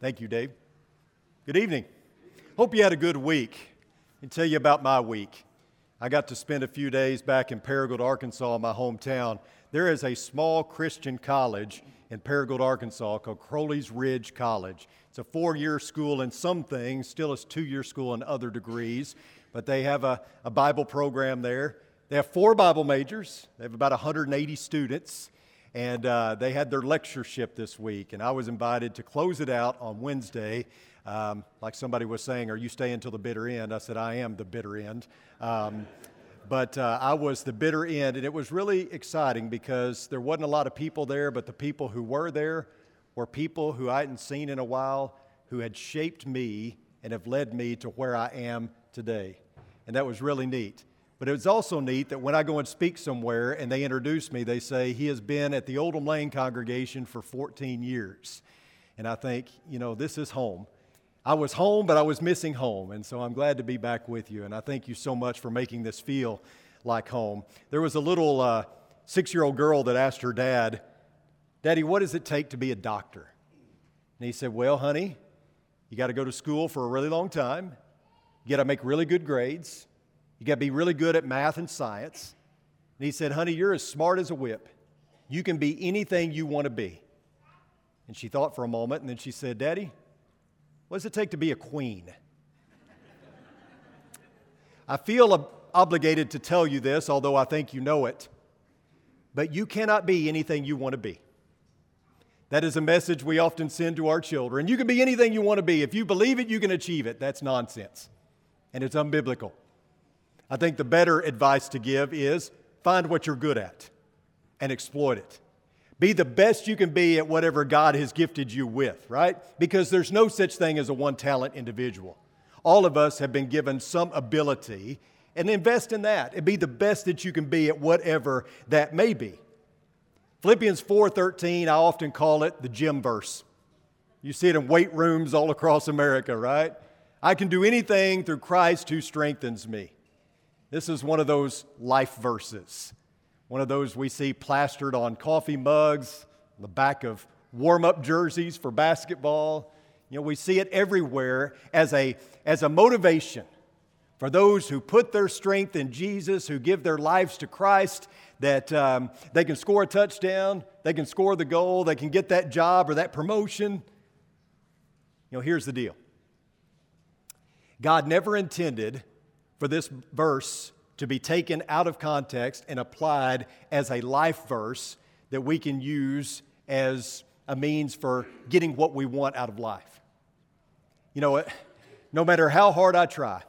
Thank you, Dave. Good evening. Hope you had a good week. And tell you about my week. I got to spend a few days back in Paragould, Arkansas, my hometown. There is a small Christian college in Paragould, Arkansas called Crowley's Ridge College. It's a four year school in some things, still a two year school in other degrees, but they have a, a Bible program there. They have four Bible majors, they have about 180 students and uh, they had their lectureship this week, and I was invited to close it out on Wednesday. Um, like somebody was saying, Are you staying until the bitter end? I said, I am the bitter end. Um, but uh, I was the bitter end, and it was really exciting because there wasn't a lot of people there, but the people who were there were people who I hadn't seen in a while, who had shaped me and have led me to where I am today. And that was really neat. But it's also neat that when I go and speak somewhere and they introduce me, they say, he has been at the Oldham Lane congregation for 14 years. And I think, you know, this is home. I was home, but I was missing home. And so I'm glad to be back with you. And I thank you so much for making this feel like home. There was a little uh, six year old girl that asked her dad, Daddy, what does it take to be a doctor? And he said, Well, honey, you got to go to school for a really long time. You got to make really good grades. You got to be really good at math and science. And he said, Honey, you're as smart as a whip. You can be anything you want to be. And she thought for a moment, and then she said, Daddy, what does it take to be a queen? I feel ob- obligated to tell you this, although I think you know it. But you cannot be anything you want to be. That is a message we often send to our children. You can be anything you want to be. If you believe it, you can achieve it. That's nonsense. And it's unbiblical. I think the better advice to give is find what you're good at and exploit it. Be the best you can be at whatever God has gifted you with, right? Because there's no such thing as a one talent individual. All of us have been given some ability and invest in that and be the best that you can be at whatever that may be. Philippians 4:13, I often call it the gym verse. You see it in weight rooms all across America, right? I can do anything through Christ who strengthens me. This is one of those life verses, one of those we see plastered on coffee mugs, the back of warm up jerseys for basketball. You know, we see it everywhere as a, as a motivation for those who put their strength in Jesus, who give their lives to Christ, that um, they can score a touchdown, they can score the goal, they can get that job or that promotion. You know, here's the deal God never intended for this verse to be taken out of context and applied as a life verse that we can use as a means for getting what we want out of life. You know, no matter how hard I try,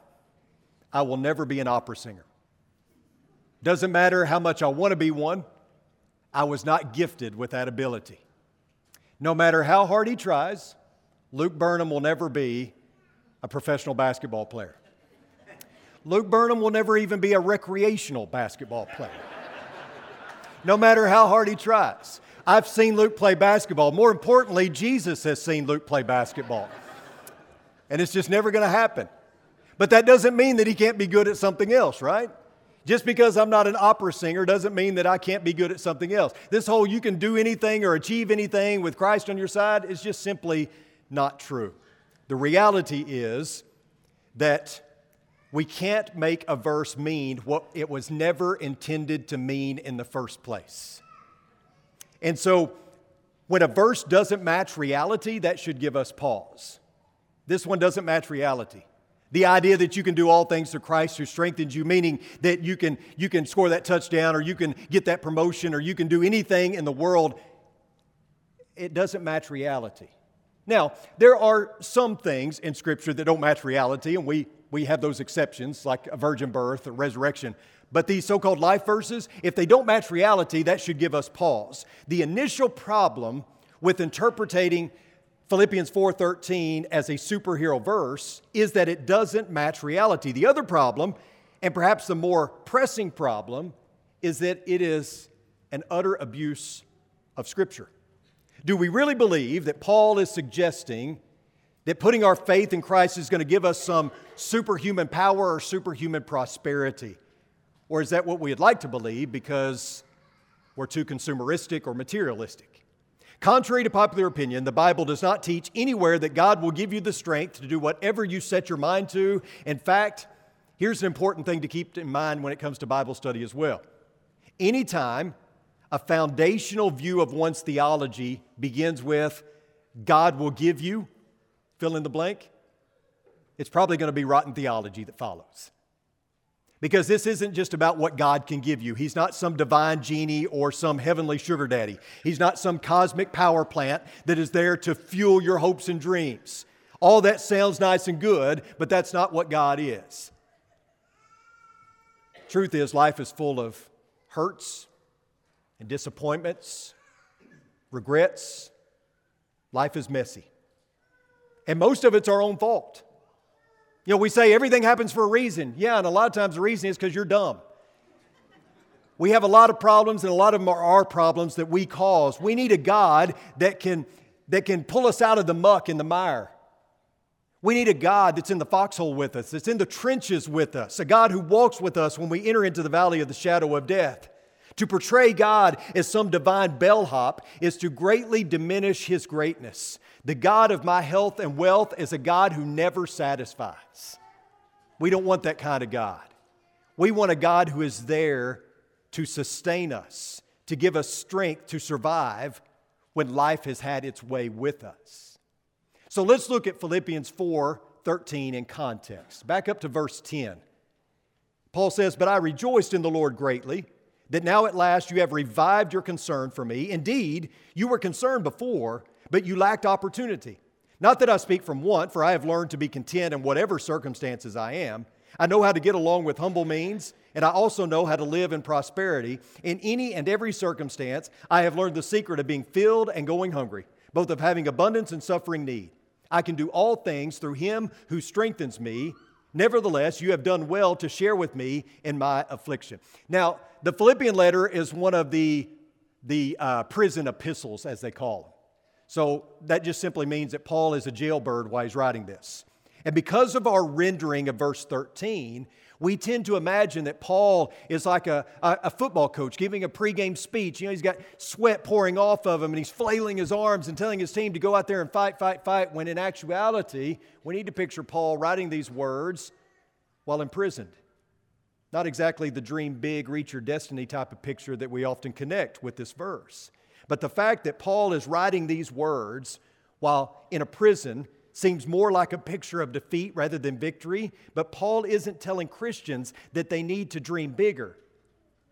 I will never be an opera singer. Doesn't matter how much I want to be one, I was not gifted with that ability. No matter how hard he tries, Luke Burnham will never be a professional basketball player. Luke Burnham will never even be a recreational basketball player. no matter how hard he tries. I've seen Luke play basketball. More importantly, Jesus has seen Luke play basketball. And it's just never going to happen. But that doesn't mean that he can't be good at something else, right? Just because I'm not an opera singer doesn't mean that I can't be good at something else. This whole you can do anything or achieve anything with Christ on your side is just simply not true. The reality is that we can't make a verse mean what it was never intended to mean in the first place. And so, when a verse doesn't match reality, that should give us pause. This one doesn't match reality. The idea that you can do all things through Christ who strengthens you, meaning that you can, you can score that touchdown or you can get that promotion or you can do anything in the world, it doesn't match reality. Now, there are some things in Scripture that don't match reality, and we we have those exceptions, like a virgin birth or resurrection. But these so called life verses, if they don't match reality, that should give us pause. The initial problem with interpreting Philippians 4:13 as a superhero verse is that it doesn't match reality. The other problem, and perhaps the more pressing problem, is that it is an utter abuse of scripture. Do we really believe that Paul is suggesting that putting our faith in Christ is going to give us some superhuman power or superhuman prosperity? Or is that what we'd like to believe because we're too consumeristic or materialistic? Contrary to popular opinion, the Bible does not teach anywhere that God will give you the strength to do whatever you set your mind to. In fact, here's an important thing to keep in mind when it comes to Bible study as well. Anytime a foundational view of one's theology begins with, God will give you, fill in the blank, it's probably going to be rotten theology that follows. Because this isn't just about what God can give you. He's not some divine genie or some heavenly sugar daddy. He's not some cosmic power plant that is there to fuel your hopes and dreams. All that sounds nice and good, but that's not what God is. Truth is, life is full of hurts and disappointments, regrets. Life is messy. And most of it's our own fault. You know, we say everything happens for a reason. Yeah, and a lot of times the reason is because you're dumb. We have a lot of problems, and a lot of them are our problems that we cause. We need a God that can, that can pull us out of the muck and the mire. We need a God that's in the foxhole with us, that's in the trenches with us, a God who walks with us when we enter into the valley of the shadow of death. To portray God as some divine bellhop is to greatly diminish his greatness. The God of my health and wealth is a God who never satisfies. We don't want that kind of God. We want a God who is there to sustain us, to give us strength to survive when life has had its way with us. So let's look at Philippians 4 13 in context. Back up to verse 10. Paul says, But I rejoiced in the Lord greatly that now at last you have revived your concern for me. Indeed, you were concerned before, but you lacked opportunity. Not that I speak from want, for I have learned to be content in whatever circumstances I am. I know how to get along with humble means, and I also know how to live in prosperity. In any and every circumstance, I have learned the secret of being filled and going hungry, both of having abundance and suffering need. I can do all things through him who strengthens me. Nevertheless, you have done well to share with me in my affliction. Now, the Philippian letter is one of the, the uh, prison epistles, as they call them. So that just simply means that Paul is a jailbird while he's writing this. And because of our rendering of verse 13, we tend to imagine that Paul is like a, a, a, football coach giving a pregame speech. You know, he's got sweat pouring off of him and he's flailing his arms and telling his team to go out there and fight, fight, fight. When in actuality, we need to picture Paul writing these words while imprisoned. Not exactly the dream big, reach your destiny type of picture that we often connect with this verse. But the fact that Paul is writing these words while in a prison seems more like a picture of defeat rather than victory. But Paul isn't telling Christians that they need to dream bigger.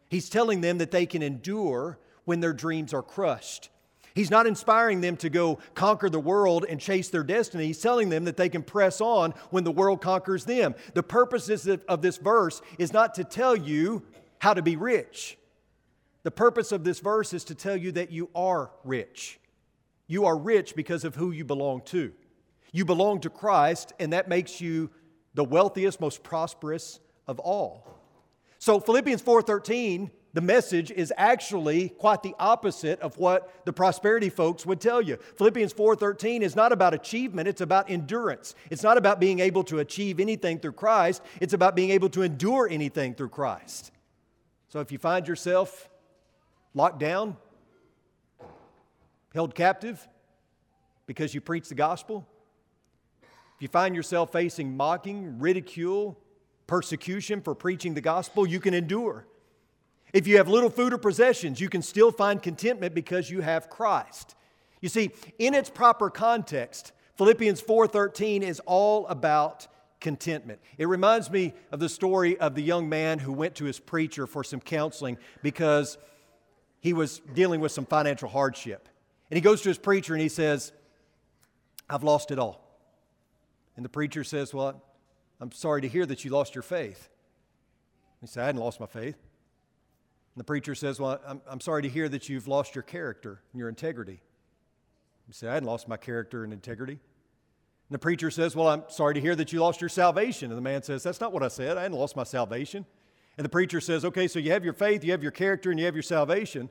He's telling them that they can endure when their dreams are crushed. He's not inspiring them to go conquer the world and chase their destiny. He's telling them that they can press on when the world conquers them. The purpose of this verse is not to tell you how to be rich. The purpose of this verse is to tell you that you are rich. You are rich because of who you belong to. You belong to Christ, and that makes you the wealthiest, most prosperous of all. So Philippians 4:13 the message is actually quite the opposite of what the prosperity folks would tell you. Philippians 4:13 is not about achievement, it's about endurance. It's not about being able to achieve anything through Christ, it's about being able to endure anything through Christ. So if you find yourself locked down, held captive because you preach the gospel, if you find yourself facing mocking, ridicule, persecution for preaching the gospel, you can endure. If you have little food or possessions, you can still find contentment because you have Christ. You see, in its proper context, Philippians 4:13 is all about contentment. It reminds me of the story of the young man who went to his preacher for some counseling because he was dealing with some financial hardship. And he goes to his preacher and he says, I've lost it all. And the preacher says, Well, I'm sorry to hear that you lost your faith. He said, I hadn't lost my faith. And the preacher says, Well, I'm, I'm sorry to hear that you've lost your character and your integrity. He said, I hadn't lost my character and integrity. And the preacher says, Well, I'm sorry to hear that you lost your salvation. And the man says, That's not what I said. I hadn't lost my salvation. And the preacher says, Okay, so you have your faith, you have your character, and you have your salvation.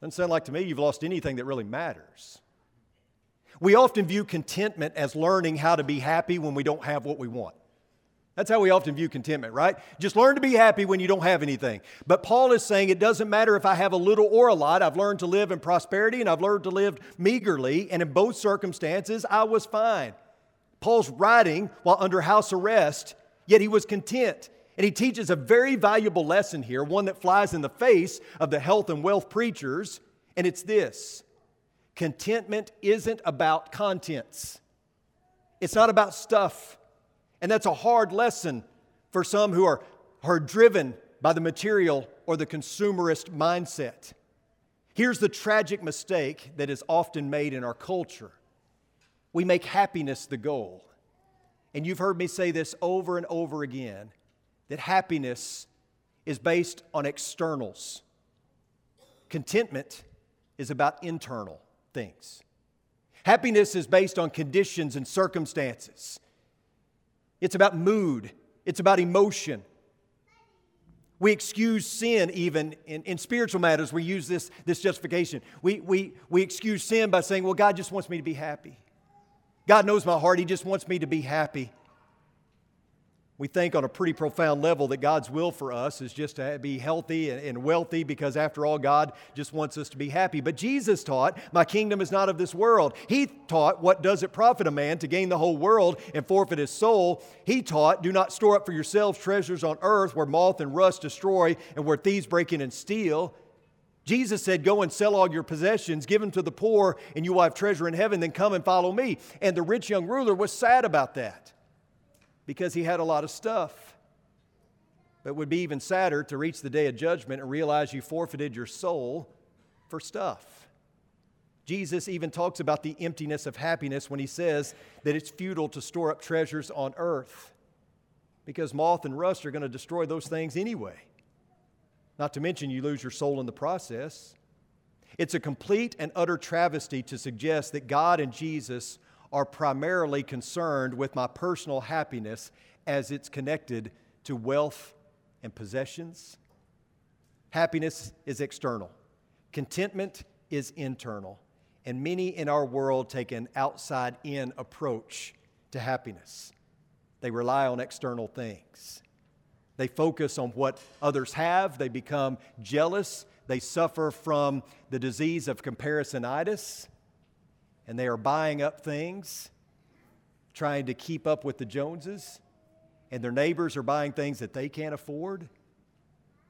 Doesn't sound like to me you've lost anything that really matters. We often view contentment as learning how to be happy when we don't have what we want. That's how we often view contentment, right? Just learn to be happy when you don't have anything. But Paul is saying it doesn't matter if I have a little or a lot. I've learned to live in prosperity and I've learned to live meagerly, and in both circumstances, I was fine. Paul's writing while under house arrest, yet he was content. And he teaches a very valuable lesson here, one that flies in the face of the health and wealth preachers, and it's this contentment isn't about contents, it's not about stuff. And that's a hard lesson for some who are, are driven by the material or the consumerist mindset. Here's the tragic mistake that is often made in our culture we make happiness the goal. And you've heard me say this over and over again that happiness is based on externals. Contentment is about internal things. Happiness is based on conditions and circumstances. It's about mood, it's about emotion. We excuse sin even in, in spiritual matters. We use this, this justification. We, we, we excuse sin by saying, well, God just wants me to be happy. God knows my heart. He just wants me to be happy. We think on a pretty profound level that God's will for us is just to be healthy and wealthy because, after all, God just wants us to be happy. But Jesus taught, My kingdom is not of this world. He taught, What does it profit a man to gain the whole world and forfeit his soul? He taught, Do not store up for yourselves treasures on earth where moth and rust destroy and where thieves break in and steal. Jesus said, Go and sell all your possessions, give them to the poor, and you will have treasure in heaven, then come and follow me. And the rich young ruler was sad about that because he had a lot of stuff. But would be even sadder to reach the day of judgment and realize you forfeited your soul for stuff. Jesus even talks about the emptiness of happiness when he says that it's futile to store up treasures on earth because moth and rust are going to destroy those things anyway. Not to mention, you lose your soul in the process. It's a complete and utter travesty to suggest that God and Jesus are primarily concerned with my personal happiness as it's connected to wealth and possessions. Happiness is external, contentment is internal. And many in our world take an outside in approach to happiness. They rely on external things. They focus on what others have. They become jealous. They suffer from the disease of comparisonitis and they are buying up things, trying to keep up with the Joneses, and their neighbors are buying things that they can't afford.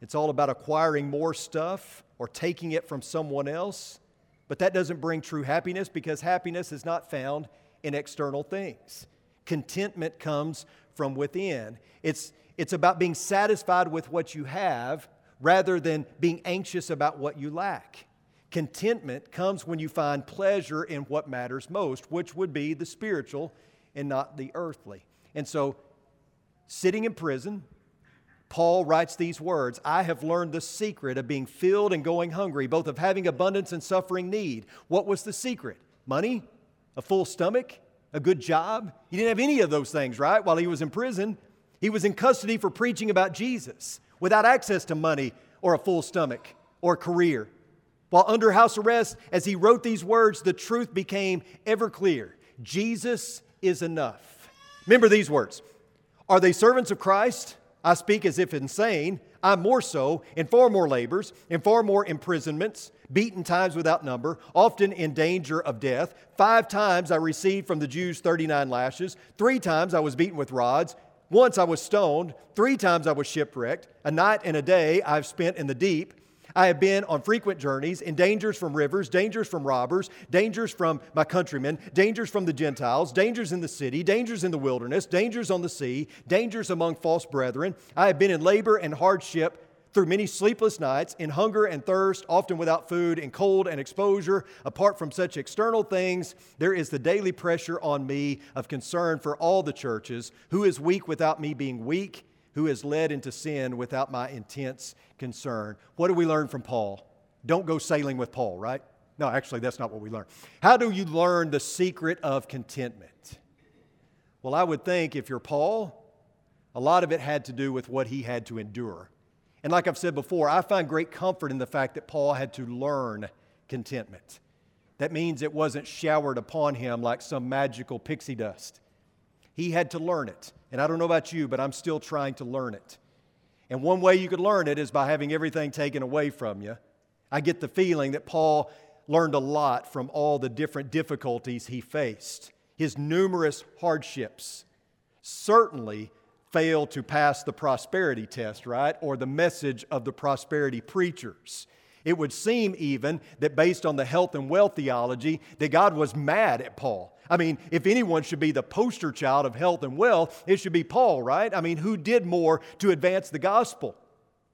It's all about acquiring more stuff or taking it from someone else. But that doesn't bring true happiness because happiness is not found in external things. Contentment comes from within. It's, it's about being satisfied with what you have rather than being anxious about what you lack. Contentment comes when you find pleasure in what matters most, which would be the spiritual and not the earthly. And so, sitting in prison, Paul writes these words I have learned the secret of being filled and going hungry, both of having abundance and suffering need. What was the secret? Money? A full stomach? A good job? He didn't have any of those things, right? While he was in prison, he was in custody for preaching about Jesus without access to money or a full stomach or a career. While under house arrest, as he wrote these words, the truth became ever clear Jesus is enough. Remember these words Are they servants of Christ? I speak as if insane. I'm more so, in far more labors, in far more imprisonments, beaten times without number, often in danger of death. Five times I received from the Jews 39 lashes. Three times I was beaten with rods. Once I was stoned. Three times I was shipwrecked. A night and a day I've spent in the deep. I have been on frequent journeys in dangers from rivers, dangers from robbers, dangers from my countrymen, dangers from the Gentiles, dangers in the city, dangers in the wilderness, dangers on the sea, dangers among false brethren. I have been in labor and hardship through many sleepless nights, in hunger and thirst, often without food, in cold and exposure. Apart from such external things, there is the daily pressure on me of concern for all the churches. Who is weak without me being weak? Who is led into sin without my intense concern. What do we learn from Paul? Don't go sailing with Paul, right? No, actually, that's not what we learn. How do you learn the secret of contentment? Well, I would think if you're Paul, a lot of it had to do with what he had to endure. And like I've said before, I find great comfort in the fact that Paul had to learn contentment. That means it wasn't showered upon him like some magical pixie dust. He had to learn it. And I don't know about you, but I'm still trying to learn it. And one way you could learn it is by having everything taken away from you. I get the feeling that Paul learned a lot from all the different difficulties he faced. His numerous hardships certainly failed to pass the prosperity test, right? Or the message of the prosperity preachers. It would seem even that based on the health and wealth theology, that God was mad at Paul. I mean, if anyone should be the poster child of health and wealth, it should be Paul, right? I mean, who did more to advance the gospel?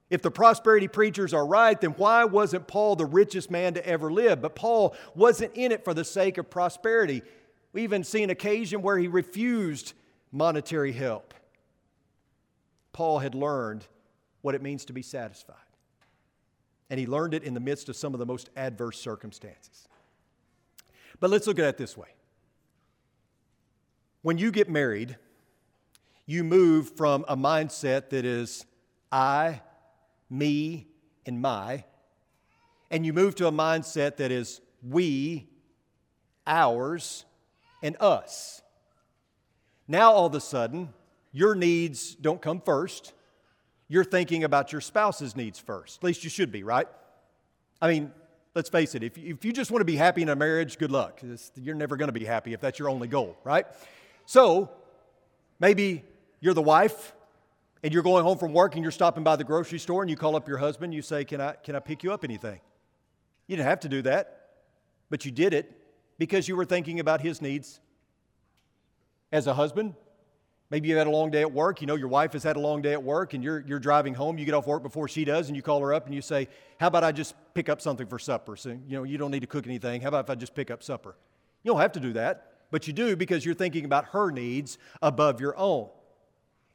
If the prosperity preachers are right, then why wasn't Paul the richest man to ever live? But Paul wasn't in it for the sake of prosperity. We even see an occasion where he refused monetary help. Paul had learned what it means to be satisfied. And he learned it in the midst of some of the most adverse circumstances. But let's look at it this way when you get married, you move from a mindset that is I, me, and my, and you move to a mindset that is we, ours, and us. Now, all of a sudden, your needs don't come first. You're thinking about your spouse's needs first. At least you should be, right? I mean, let's face it, if, you just want to be happy in a marriage, good luck. You're never going to be happy if that's your only goal, right? So maybe you're the wife and you're going home from work and you're stopping by the grocery store and you call up your husband. You say, Can I, can I pick you up anything? You didn't have to do that, but you did it because you were thinking about his needs. As a husband, maybe you had a long day at work. You know your wife has had a long day at work and you're, you're driving home. You get off work before she does and you call her up and you say, How about I just pick up something for supper? So, you know, you don't need to cook anything. How about if I just pick up supper? You don't have to do that but you do because you're thinking about her needs above your own.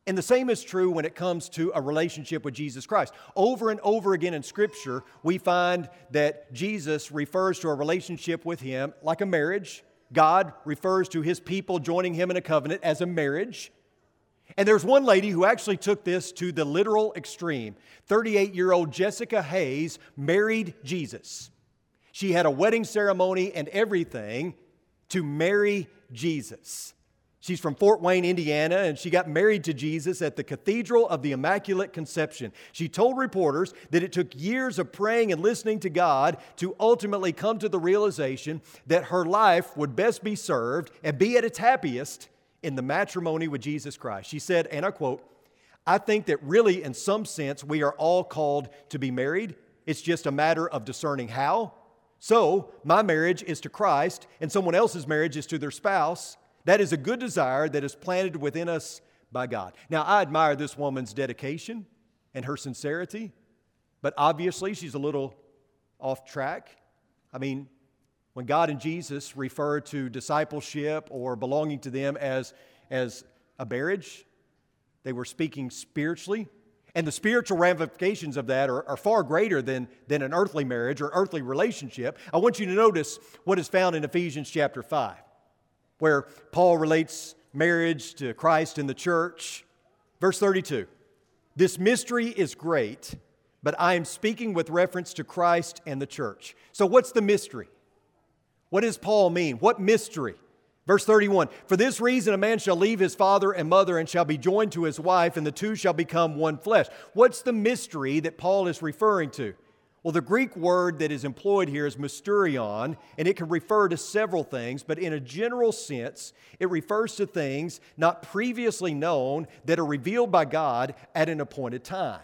And the same is true when it comes to a relationship with Jesus Christ. Over and over again in Scripture, we find that Jesus refers to a relationship with Him like a marriage. God refers to His people joining Him in a covenant as a marriage. And there's one lady who actually took this to the literal extreme. 38 year old Jessica Hayes married Jesus. She had a wedding ceremony and everything to marry Jesus. She's from Fort Wayne, Indiana, and she got married to Jesus at the Cathedral of the Immaculate Conception. She told reporters that it took years of praying and listening to God to ultimately come to the realization that her life would best be served and be at its happiest in the matrimony with Jesus Christ. She said, and I quote, I think that really, in some sense, we are all called to be married. It's just a matter of discerning how so, my marriage is to Christ, and someone else's marriage is to their spouse. That is a good desire that is planted within us by God. Now, I admire this woman's dedication and her sincerity, but obviously she's a little off track. I mean, when God and Jesus refer to discipleship or belonging to them as, as a marriage, they were speaking spiritually and the spiritual ramifications of that are, are, far greater than, than an earthly marriage or earthly relationship. I want you to notice what is found in Ephesians chapter 5, where Paul relates marriage to Christ and the church. Verse 32 This mystery is great, but I am speaking with reference to Christ and the church. So, what's the mystery? What does Paul mean? What mystery? Verse 31 For this reason, a man shall leave his father and mother and shall be joined to his wife, and the two shall become one flesh. What's the mystery that Paul is referring to? Well, the Greek word that is employed here is mysterion, and it can refer to several things, but in a general sense, it refers to things not previously known that are revealed by God at an appointed time.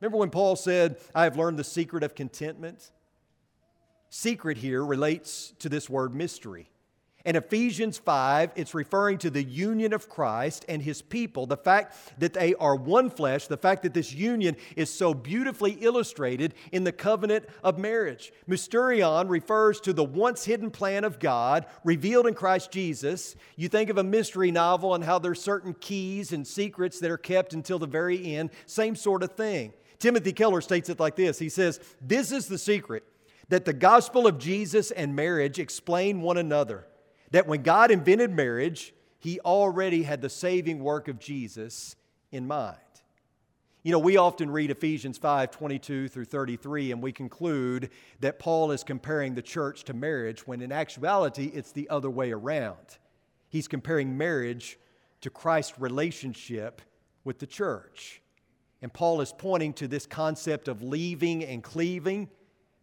Remember when Paul said, I have learned the secret of contentment? Secret here relates to this word mystery. In Ephesians 5, it's referring to the union of Christ and his people, the fact that they are one flesh, the fact that this union is so beautifully illustrated in the covenant of marriage. Mysterion refers to the once hidden plan of God revealed in Christ Jesus. You think of a mystery novel and how there's certain keys and secrets that are kept until the very end, same sort of thing. Timothy Keller states it like this He says, This is the secret that the gospel of Jesus and marriage explain one another that when God invented marriage, he already had the saving work of Jesus in mind. You know, we often read Ephesians 5 22 through 33, and we conclude that Paul is comparing the church to marriage, when in actuality, it's the other way around. He's comparing marriage to Christ's relationship with the church. And Paul is pointing to this concept of leaving and cleaving,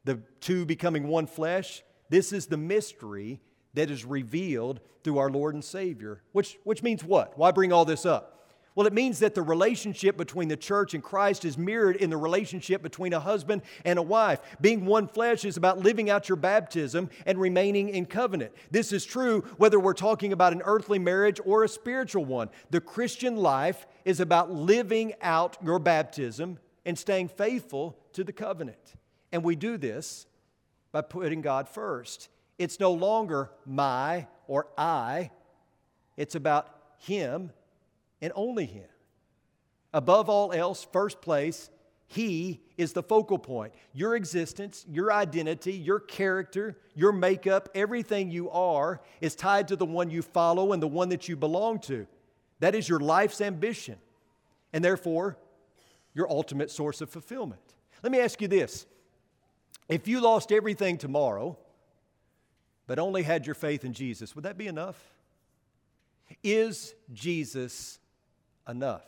the two becoming one flesh. This is the mystery that is revealed through our Lord and Savior. Which, which means what? Why bring all this up? Well, it means that the relationship between the church and Christ is mirrored in the relationship between a husband and a wife. Being one flesh is about living out your baptism and remaining in covenant. This is true whether we're talking about an earthly marriage or a spiritual one. The Christian life is about living out your baptism and staying faithful to the covenant. And we do this by putting God first. It's no longer my or I, it's about Him and only Him. Above all else, first place, He is the focal point. Your existence, your identity, your character, your makeup, everything you are is tied to the one you follow and the one that you belong to. That is your life's ambition, and therefore, your ultimate source of fulfillment. Let me ask you this if you lost everything tomorrow, but only had your faith in Jesus, would that be enough? Is Jesus enough?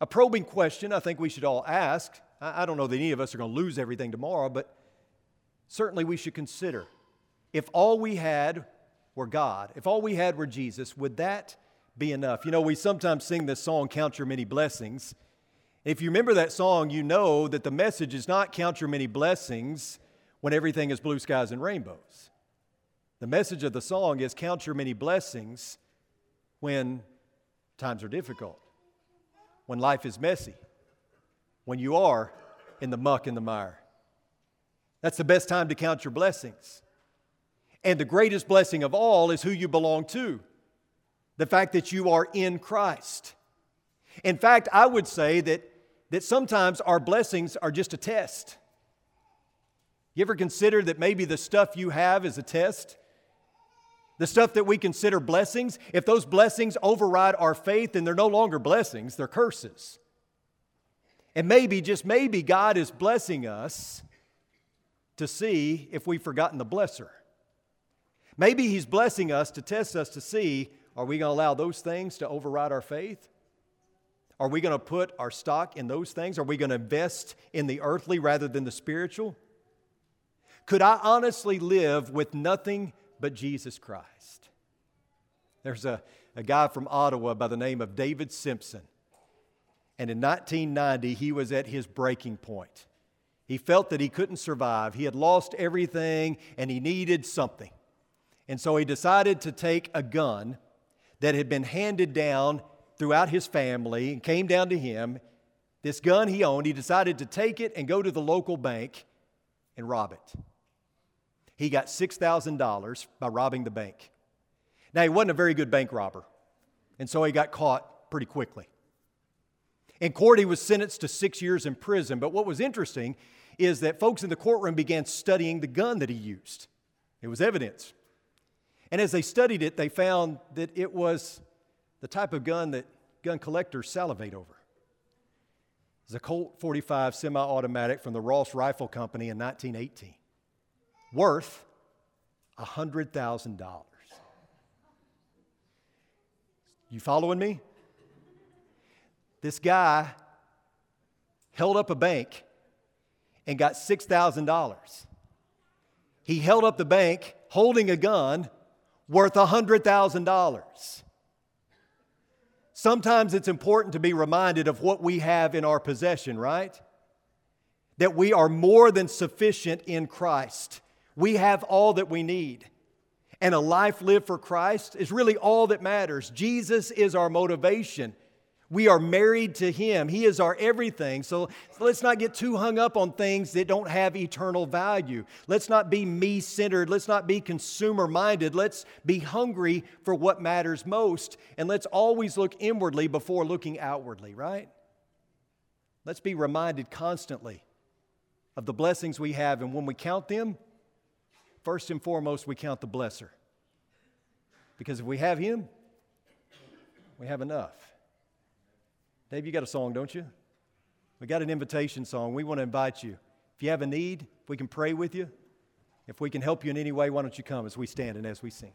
A probing question I think we should all ask. I don't know that any of us are going to lose everything tomorrow, but certainly we should consider if all we had were God, if all we had were Jesus, would that be enough? You know, we sometimes sing this song, Count Your Many Blessings. If you remember that song, you know that the message is not count your many blessings when everything is blue skies and rainbows. The message of the song is count your many blessings when times are difficult, when life is messy, when you are in the muck and the mire. That's the best time to count your blessings. And the greatest blessing of all is who you belong to the fact that you are in Christ. In fact, I would say that, that sometimes our blessings are just a test. You ever consider that maybe the stuff you have is a test? The stuff that we consider blessings, if those blessings override our faith, then they're no longer blessings, they're curses. And maybe, just maybe, God is blessing us to see if we've forgotten the blesser. Maybe He's blessing us to test us to see are we going to allow those things to override our faith? Are we going to put our stock in those things? Are we going to invest in the earthly rather than the spiritual? Could I honestly live with nothing but Jesus Christ. There's a, a guy from Ottawa by the name of David Simpson. And in 1990, he was at his breaking point. He felt that he couldn't survive. He had lost everything and he needed something. And so he decided to take a gun that had been handed down throughout his family and came down to him. This gun he owned, he decided to take it and go to the local bank and rob it. He got $6,000 by robbing the bank. Now, he wasn't a very good bank robber, and so he got caught pretty quickly. In court, he was sentenced to six years in prison, but what was interesting is that folks in the courtroom began studying the gun that he used. It was evidence. And as they studied it, they found that it was the type of gun that gun collectors salivate over. It was a Colt 45 semi automatic from the Ross Rifle Company in 1918 worth $100,000. You following me? This guy held up a bank and got $6,000. He held up the bank holding a gun worth $100,000. Sometimes it's important to be reminded of what we have in our possession, right? That we are more than sufficient in Christ. We have all that we need. And a life lived for Christ is really all that matters. Jesus is our motivation. We are married to Him. He is our everything. So let's not get too hung up on things that don't have eternal value. Let's not be me centered. Let's not be consumer minded. Let's be hungry for what matters most. And let's always look inwardly before looking outwardly, right? Let's be reminded constantly of the blessings we have. And when we count them, first and foremost, we count the blesser. Because if we have him, we have enough. Dave, you got a song, don't you? We got an invitation song. We want to invite you. If you have a need, if we can pray with you, if we can help you in any way, why don't you come as we stand and as we sing?